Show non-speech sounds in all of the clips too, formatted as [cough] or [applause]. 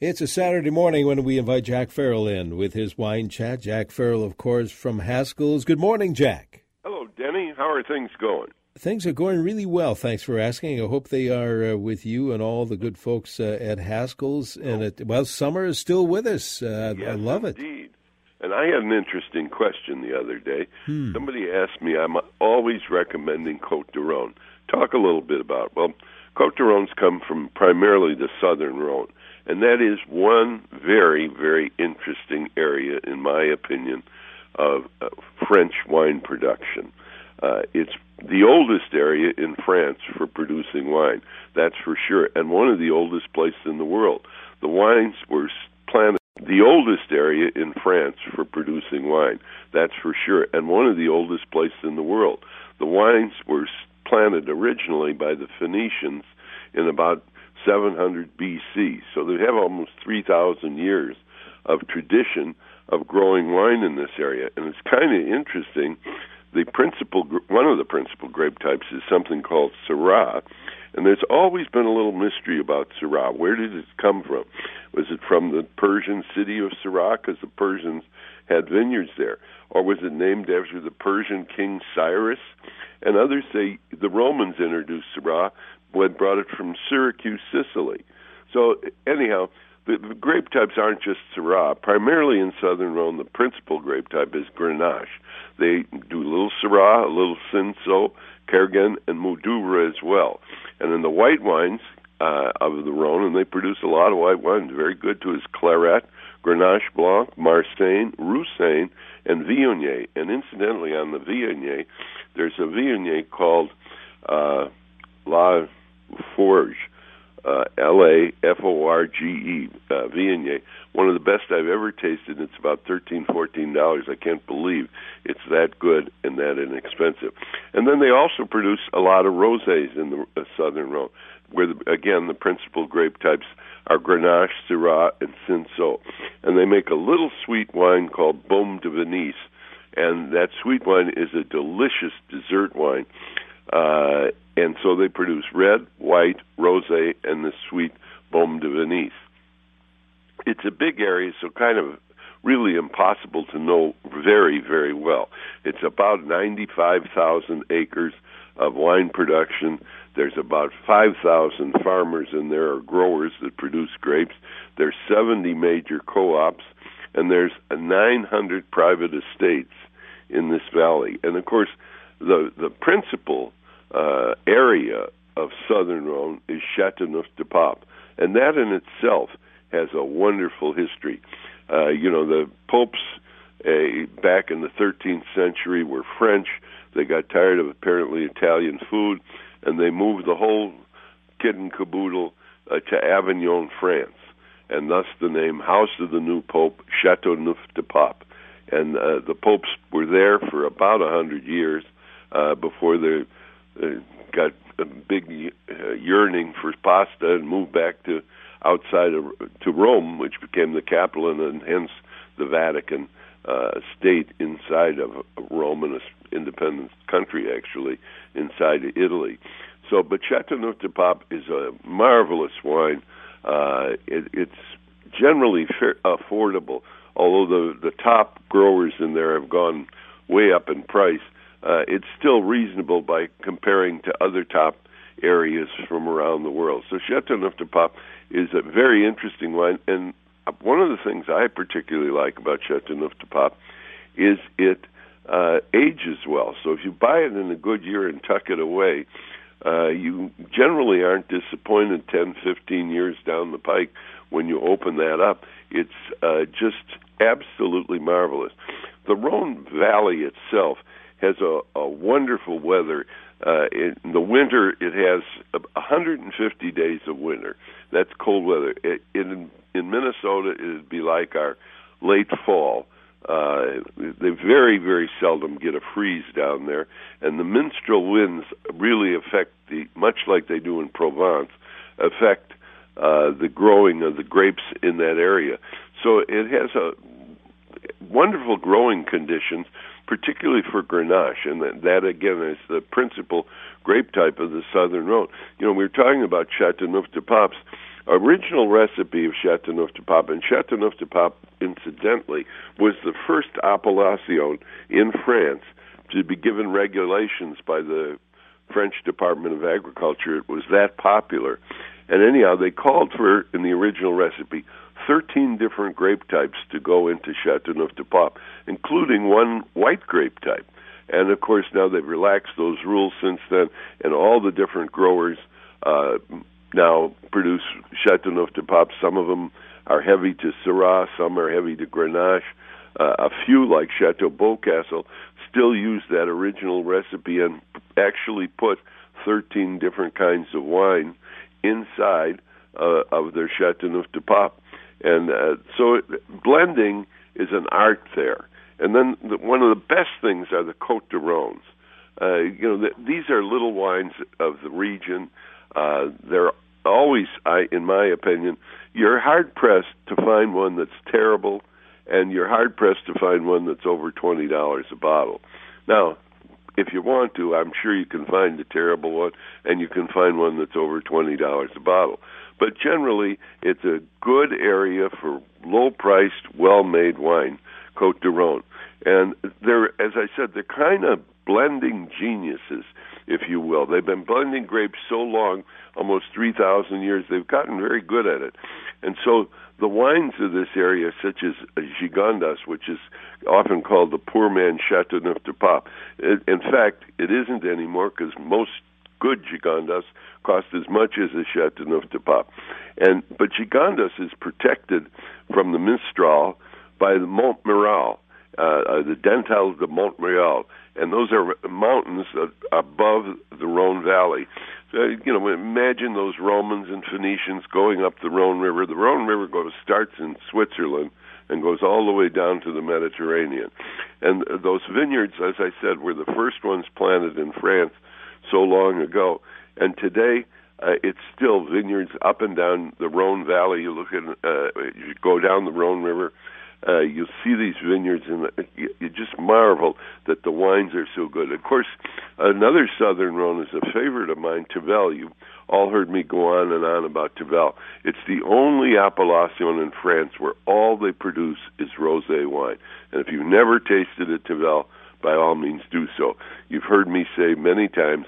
It's a Saturday morning when we invite Jack Farrell in with his wine chat. Jack Farrell, of course, from Haskell's. Good morning, Jack. Hello, Denny. How are things going? Things are going really well. Thanks for asking. I hope they are uh, with you and all the good folks uh, at Haskell's. And it, well, summer is still with us. Uh, yes, I love it. Indeed. And I had an interesting question the other day. Hmm. Somebody asked me, I'm always recommending Cote de Rhone. Talk a little bit about. It. Well, Cote de Rhone's come from primarily the southern Rhone. And that is one very, very interesting area, in my opinion, of, of French wine production. Uh, it's the oldest area in France for producing wine, that's for sure, and one of the oldest places in the world. The wines were planted the oldest area in France for producing wine, that's for sure, and one of the oldest places in the world. The wines were planted originally by the Phoenicians in about 700 BC. So they have almost 3,000 years of tradition of growing wine in this area. And it's kind of interesting. The principal, one of the principal grape types is something called Syrah. And there's always been a little mystery about Syrah. Where did it come from? Was it from the Persian city of Syrah because the Persians had vineyards there? Or was it named after the Persian king Cyrus? And others say the Romans introduced Syrah had brought it from Syracuse, Sicily. So anyhow, the, the grape types aren't just Syrah. Primarily in southern Rhone, the principal grape type is Grenache. They do a little Syrah, a little Cinsault, Carignan, and Mourvedre as well. And in the white wines uh, of the Rhone, and they produce a lot of white wines, very good to is Clairette, Grenache Blanc, Marsanne, Roussanne, and Viognier. And incidentally, on the Viognier, there's a Viognier called uh, La Forge, uh, L A F O R G E, uh, Viognier. One of the best I've ever tasted. It's about thirteen, fourteen dollars. I can't believe it's that good and that inexpensive. And then they also produce a lot of rosés in the uh, southern Rhone, where the, again the principal grape types are Grenache, Syrah, and Cinsault. And they make a little sweet wine called Beaumes de Venise, and that sweet wine is a delicious dessert wine. Uh, and so they produce red, white, rosé, and the sweet Beaumes de Venise. It's a big area, so kind of really impossible to know very, very well. It's about 95,000 acres of wine production. There's about 5,000 farmers in there, or growers that produce grapes. There's 70 major co-ops, and there's 900 private estates in this valley. And of course, the the principal uh, area of southern Rhone is Châteauneuf-du-Pape, and that in itself has a wonderful history. Uh, you know, the popes uh, back in the 13th century were French. They got tired of apparently Italian food, and they moved the whole kit and caboodle uh, to Avignon, France, and thus the name House of the New Pope, Châteauneuf-du-Pape. And uh, the popes were there for about a hundred years uh, before they uh, got a big uh, yearning for pasta and moved back to outside of to Rome, which became the capital, and, and hence the Vatican uh, state inside of Rome and an independent country actually inside of Italy. So, but Châteauneuf-du-Pape is a marvelous wine. Uh, it, it's generally fair, affordable, although the the top growers in there have gone way up in price. Uh, it's still reasonable by comparing to other top areas from around the world. So Châteauneuf-du-Pape is a very interesting wine, and one of the things I particularly like about Châteauneuf-du-Pape is it uh, ages well. So if you buy it in a good year and tuck it away, uh, you generally aren't disappointed 10, 15 years down the pike when you open that up. It's uh, just absolutely marvelous. The Rhone Valley itself has a, a wonderful weather. Uh, in the winter, it has 150 days of winter. That's cold weather. It, in in Minnesota, it'd be like our late fall. Uh, they very, very seldom get a freeze down there, and the Mistral winds really affect the much like they do in Provence, affect uh, the growing of the grapes in that area. So it has a wonderful growing conditions, particularly for Grenache, and that, that again is the principal grape type of the Southern Rhone. You know, we were talking about Chateauneuf-du-Papes. original recipe of Chateauneuf du Pape, and Chateauneuf du Pape, incidentally, was the first appellation in France to be given regulations by the French Department of Agriculture. It was that popular. And anyhow, they called for, in the original recipe, 13 different grape types to go into Chateauneuf du Pape, including one white grape type. And of course, now they've relaxed those rules since then, and all the different growers uh, now produce Chateauneuf du Pape. Some of them are heavy to Syrah, some are heavy to Grenache. Uh, a few, like Chateau Beaucastel, still use that original recipe and actually put 13 different kinds of wine inside uh, of their Chateauneuf du Pape. And uh, so it, blending is an art there. And then the, one of the best things are the Cote de Rhônes. Uh, you know, the, these are little wines of the region. Uh, they're always, I, in my opinion, you're hard pressed to find one that's terrible, and you're hard pressed to find one that's over twenty dollars a bottle. Now, if you want to, I'm sure you can find a terrible one, and you can find one that's over twenty dollars a bottle. But generally, it's a good area for low-priced, well-made wine, Cote de Rhone. And they're, as I said, they're kind of blending geniuses, if you will. They've been blending grapes so long, almost 3,000 years, they've gotten very good at it. And so the wines of this area, such as Gigondas, which is often called the poor man's Chateauneuf du Pape, in fact, it isn't anymore because most good Gigondas cost as much as a Chateauneuf du Pape. And, but Gigondas is protected from the Mistral by the Montmirail uh, uh, the Dentelles de Montmirail, and those are mountains above the Rhone Valley. Uh, you know, imagine those Romans and Phoenicians going up the Rhone River. The Rhone River goes starts in Switzerland and goes all the way down to the Mediterranean. And those vineyards, as I said, were the first ones planted in France so long ago. And today, uh, it's still vineyards up and down the Rhone Valley. You look at, uh, you go down the Rhone River, uh, you see these vineyards, and you, you just marvel that the wines are so good. Of course, another Southern Rhone is a favorite of mine, Tavel. You all heard me go on and on about Tavel. It's the only appellation in France where all they produce is rosé wine. And if you've never tasted a Tavel, by all means do so. You've heard me say many times,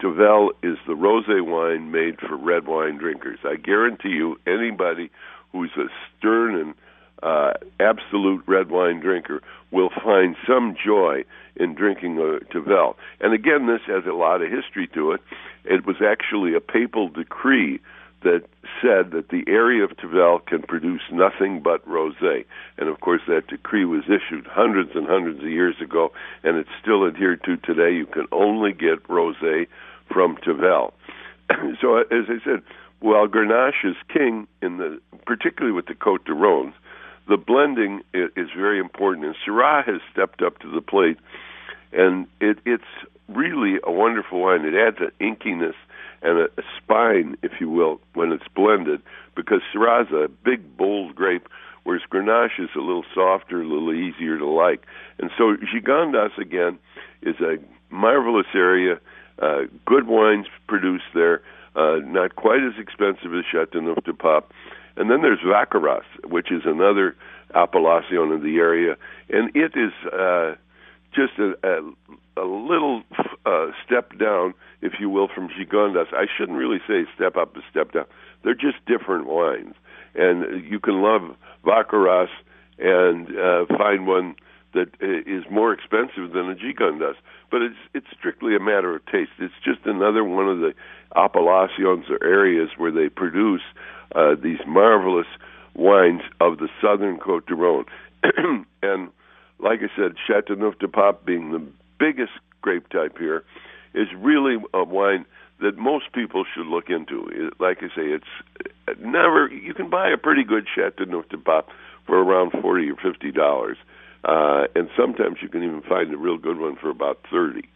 Tavel is the rosé wine made for red wine drinkers. I guarantee you, anybody who's a stern and uh, absolute red wine drinker will find some joy in drinking a Tavel. And again, this has a lot of history to it. It was actually a papal decree that said that the area of Tavel can produce nothing but rosé. And of course, that decree was issued hundreds and hundreds of years ago, and it's still adhered to today. You can only get rosé from Tavel. [clears throat] so, as I said, while Grenache is king in the, particularly with the Côte de Rhône, the blending is very important, and Syrah has stepped up to the plate, and it, it's really a wonderful wine. It adds an inkiness and a, a spine, if you will, when it's blended, because Syrah is a big, bold grape, whereas Grenache is a little softer, a little easier to like. And so Gigondas, again, is a marvelous area. Uh, good wines produced there, uh, not quite as expensive as Chateauneuf du Pape and then there's Vacqueyras, which is another appellation in the area, and it is uh, just a, a, a little uh, step down, if you will, from Gigondas. I shouldn't really say step up, a step down. They're just different wines, and you can love Vacqueyras and uh, find one that is more expensive than a Gigondas. But it's it's strictly a matter of taste. It's just another one of the appellations or areas where they produce uh, these marvelous wines of the southern de Rhône. [clears throat] and like I said, Chateauneuf du Pape being the biggest grape type here is really a wine that most people should look into. Like I say, it's never you can buy a pretty good Chateauneuf du Pape for around forty or fifty dollars, uh, and sometimes you can even find a real good one for about thirty.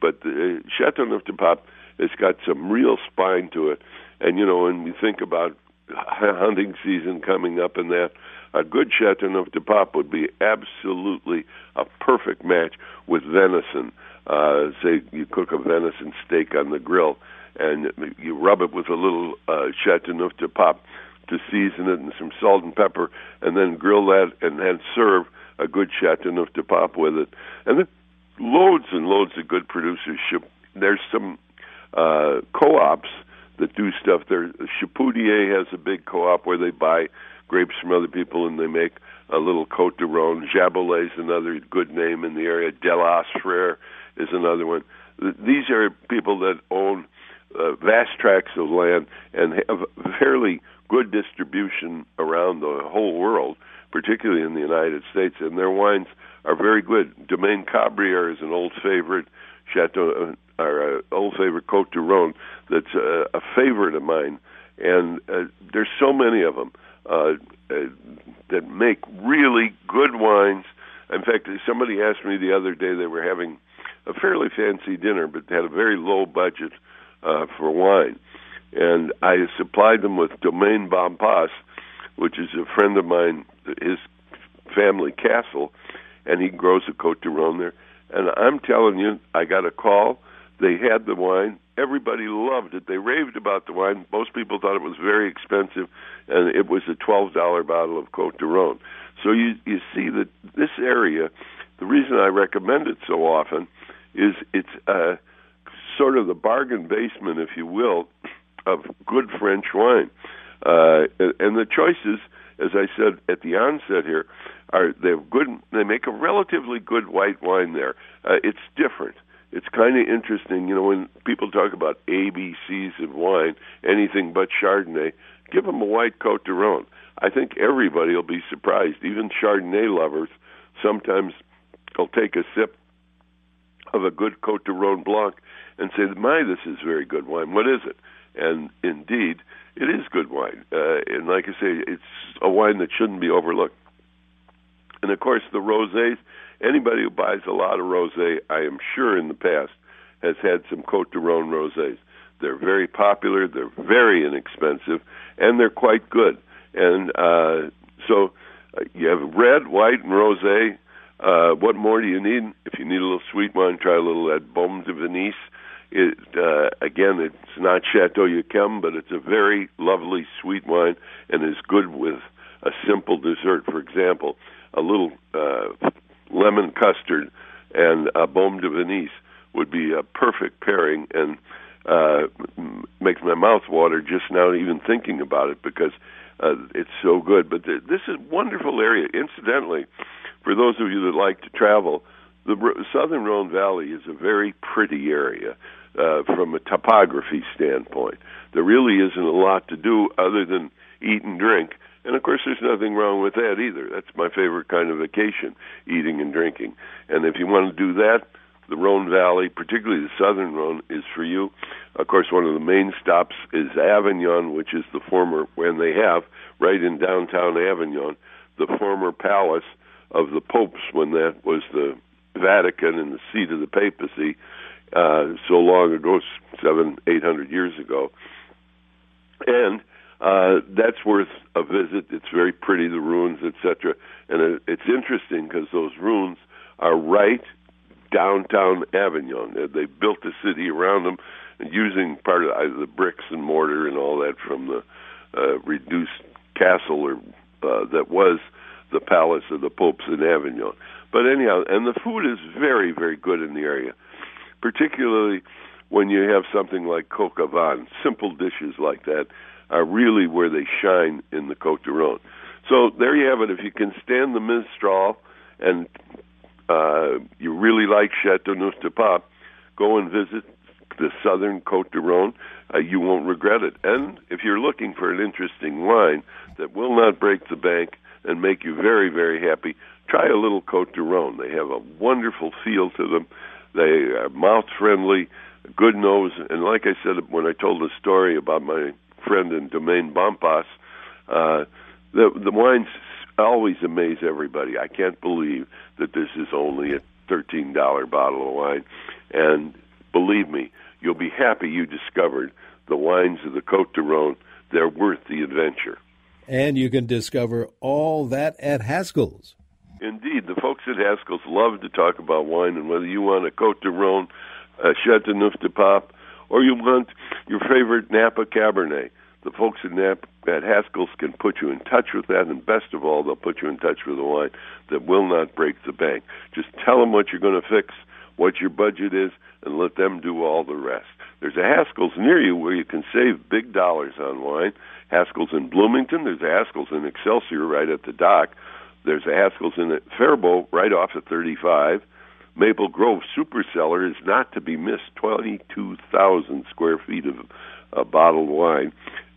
But the uh, Chateauneuf du Pape has got some real spine to it, and you know when you think about hunting season coming up and that, a good Chateauneuf du Pape would be absolutely a perfect match with venison. Uh, say you cook a venison steak on the grill, and you rub it with a little uh, Chateauneuf de Pape to season it and some salt and pepper, and then grill that and then serve a good Chateauneuf de Pape with it. And then loads and loads of good producers. There's some uh, co-ops that do stuff there. Chapoutier has a big co-op where they buy grapes from other people and they make a little Cote de Rhone. Jaboulet is another good name in the area. Delas Frere is another one. These are people that own uh, vast tracts of land and have fairly good distribution around the whole world, particularly in the United States, and their wines are very good. Domaine Cabrières is an old favorite. Chateau, uh, our uh, old favorite Cote de Rhone, that's uh, a favorite of mine, and uh, there's so many of them uh, uh, that make really good wines. In fact, somebody asked me the other day they were having a fairly fancy dinner, but had a very low budget uh, for wine, and I supplied them with Domaine Bompas, which is a friend of mine, his family castle, and he grows a Cote de Rhone there. And I'm telling you, I got a call. They had the wine. Everybody loved it. They raved about the wine. Most people thought it was very expensive, and it was a twelve dollar bottle of Cote de Rhone. So you you see that this area, the reason I recommend it so often, is it's uh, sort of the bargain basement, if you will, of good French wine. Uh, and the choices, as I said at the onset here, are they have good. They make a relatively good white wine there. Uh, it's different. It's kind of interesting, you know, when people talk about ABCs of wine, anything but Chardonnay. Give them a white Cote de Rhone. I think everybody will be surprised. Even Chardonnay lovers sometimes will take a sip of a good Cote de Rhone Blanc and say, "My, this is very good wine. What is it?" And indeed, it is good wine. Uh, and like I say, it's a wine that shouldn't be overlooked. And of course, the rosés. Anybody who buys a lot of rosé, I am sure in the past, has had some Cote de Rhone rosés. They're very popular. They're very inexpensive, and they're quite good. And uh, so, uh, you have red, white, and rosé. Uh, what more do you need? If you need a little sweet wine, try a little at Beaumes de Venise. It, uh, again, it's not Chateau Yquem, but it's a very lovely sweet wine and is good with a simple dessert. For example, a little uh, lemon custard and a Beaumes de Venise would be a perfect pairing and uh, makes my mouth water just now even thinking about it because uh, it's so good. But th- this is a wonderful area. Incidentally, for those of you that like to travel, the R- Southern Rhone Valley is a very pretty area uh, from a topography standpoint. There really isn't a lot to do other than eat and drink and of course, there's nothing wrong with that either. That's my favorite kind of vacation, eating and drinking. And if you want to do that, the Rhone Valley, particularly the southern Rhone, is for you. Of course, one of the main stops is Avignon, which is the former, when they have, right in downtown Avignon, the former palace of the popes when that was the Vatican and the seat of the papacy uh, so long ago, seven, eight hundred years ago. And uh, that's worth a visit. It's very pretty, the ruins, etc. And it, it's interesting because those ruins are right downtown Avignon. They built the city around them, using part of the, the bricks and mortar and all that from the uh, reduced castle or uh, that was the palace of the popes in Avignon. But anyhow, and the food is very, very good in the area, particularly when you have something like coq au vin, simple dishes like that are really where they shine in the Cote de Rhone. So there you have it. If you can stand the Mistral and uh, you really like Chateau Chateauneuf de Pape, go and visit the southern Cote de Rhone. Uh, you won't regret it. And if you're looking for an interesting wine that will not break the bank and make you very, very happy, try a little Cote de Rhone. They have a wonderful feel to them. They are mouth friendly, good nose, and like I said when I told the story about my friend in Domaine Bompas, uh, the the wines always amaze everybody. I can't believe that this is only a thirteen dollar bottle of wine, and believe me, you'll be happy you discovered the wines of the Cote de Rhone. They're worth the adventure. And you can discover all that at Haskell's. Indeed, the folks at Haskell's love to talk about wine, and whether you want a Cote de Rhone, a Chateauneuf de Pape, or you want your favorite Napa Cabernet. The folks at Napa at Haskell's can put you in touch with that, and best of all, they'll put you in touch with a wine that will not break the bank. Just tell them what you're going to fix, what your budget is, and let them do all the rest. There's a Haskell's near you where you can save big dollars on wine. Haskell's in Bloomington. There's a Haskell's in Excelsior right at the dock. There's a Haskell's in Faribault right off at 35. Maple Grove Super Cellar is not to be missed. 22,000 square feet of uh, bottled wine.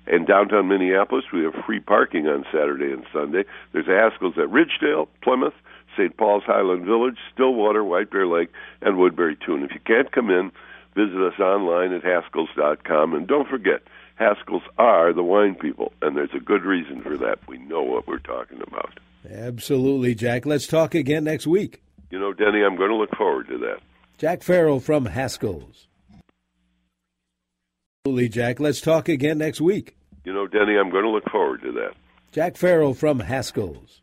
In downtown Minneapolis, we have free parking on Saturday and Sunday. There's Haskell's at Ridgedale, Plymouth, St. Paul's Highland Village, Stillwater, White Bear Lake, and Woodbury Tune. If you can't come in, visit us online at Haskells.com. And don't forget, Haskells are the wine people, and there's a good reason for that. We know what we're talking about. Absolutely, Jack. Let's talk again next week. You know, Denny, I'm going to look forward to that. Jack Farrell from Haskell's. Absolutely, Jack. Let's talk again next week. You know, Denny, I'm going to look forward to that. Jack Farrell from Haskell's.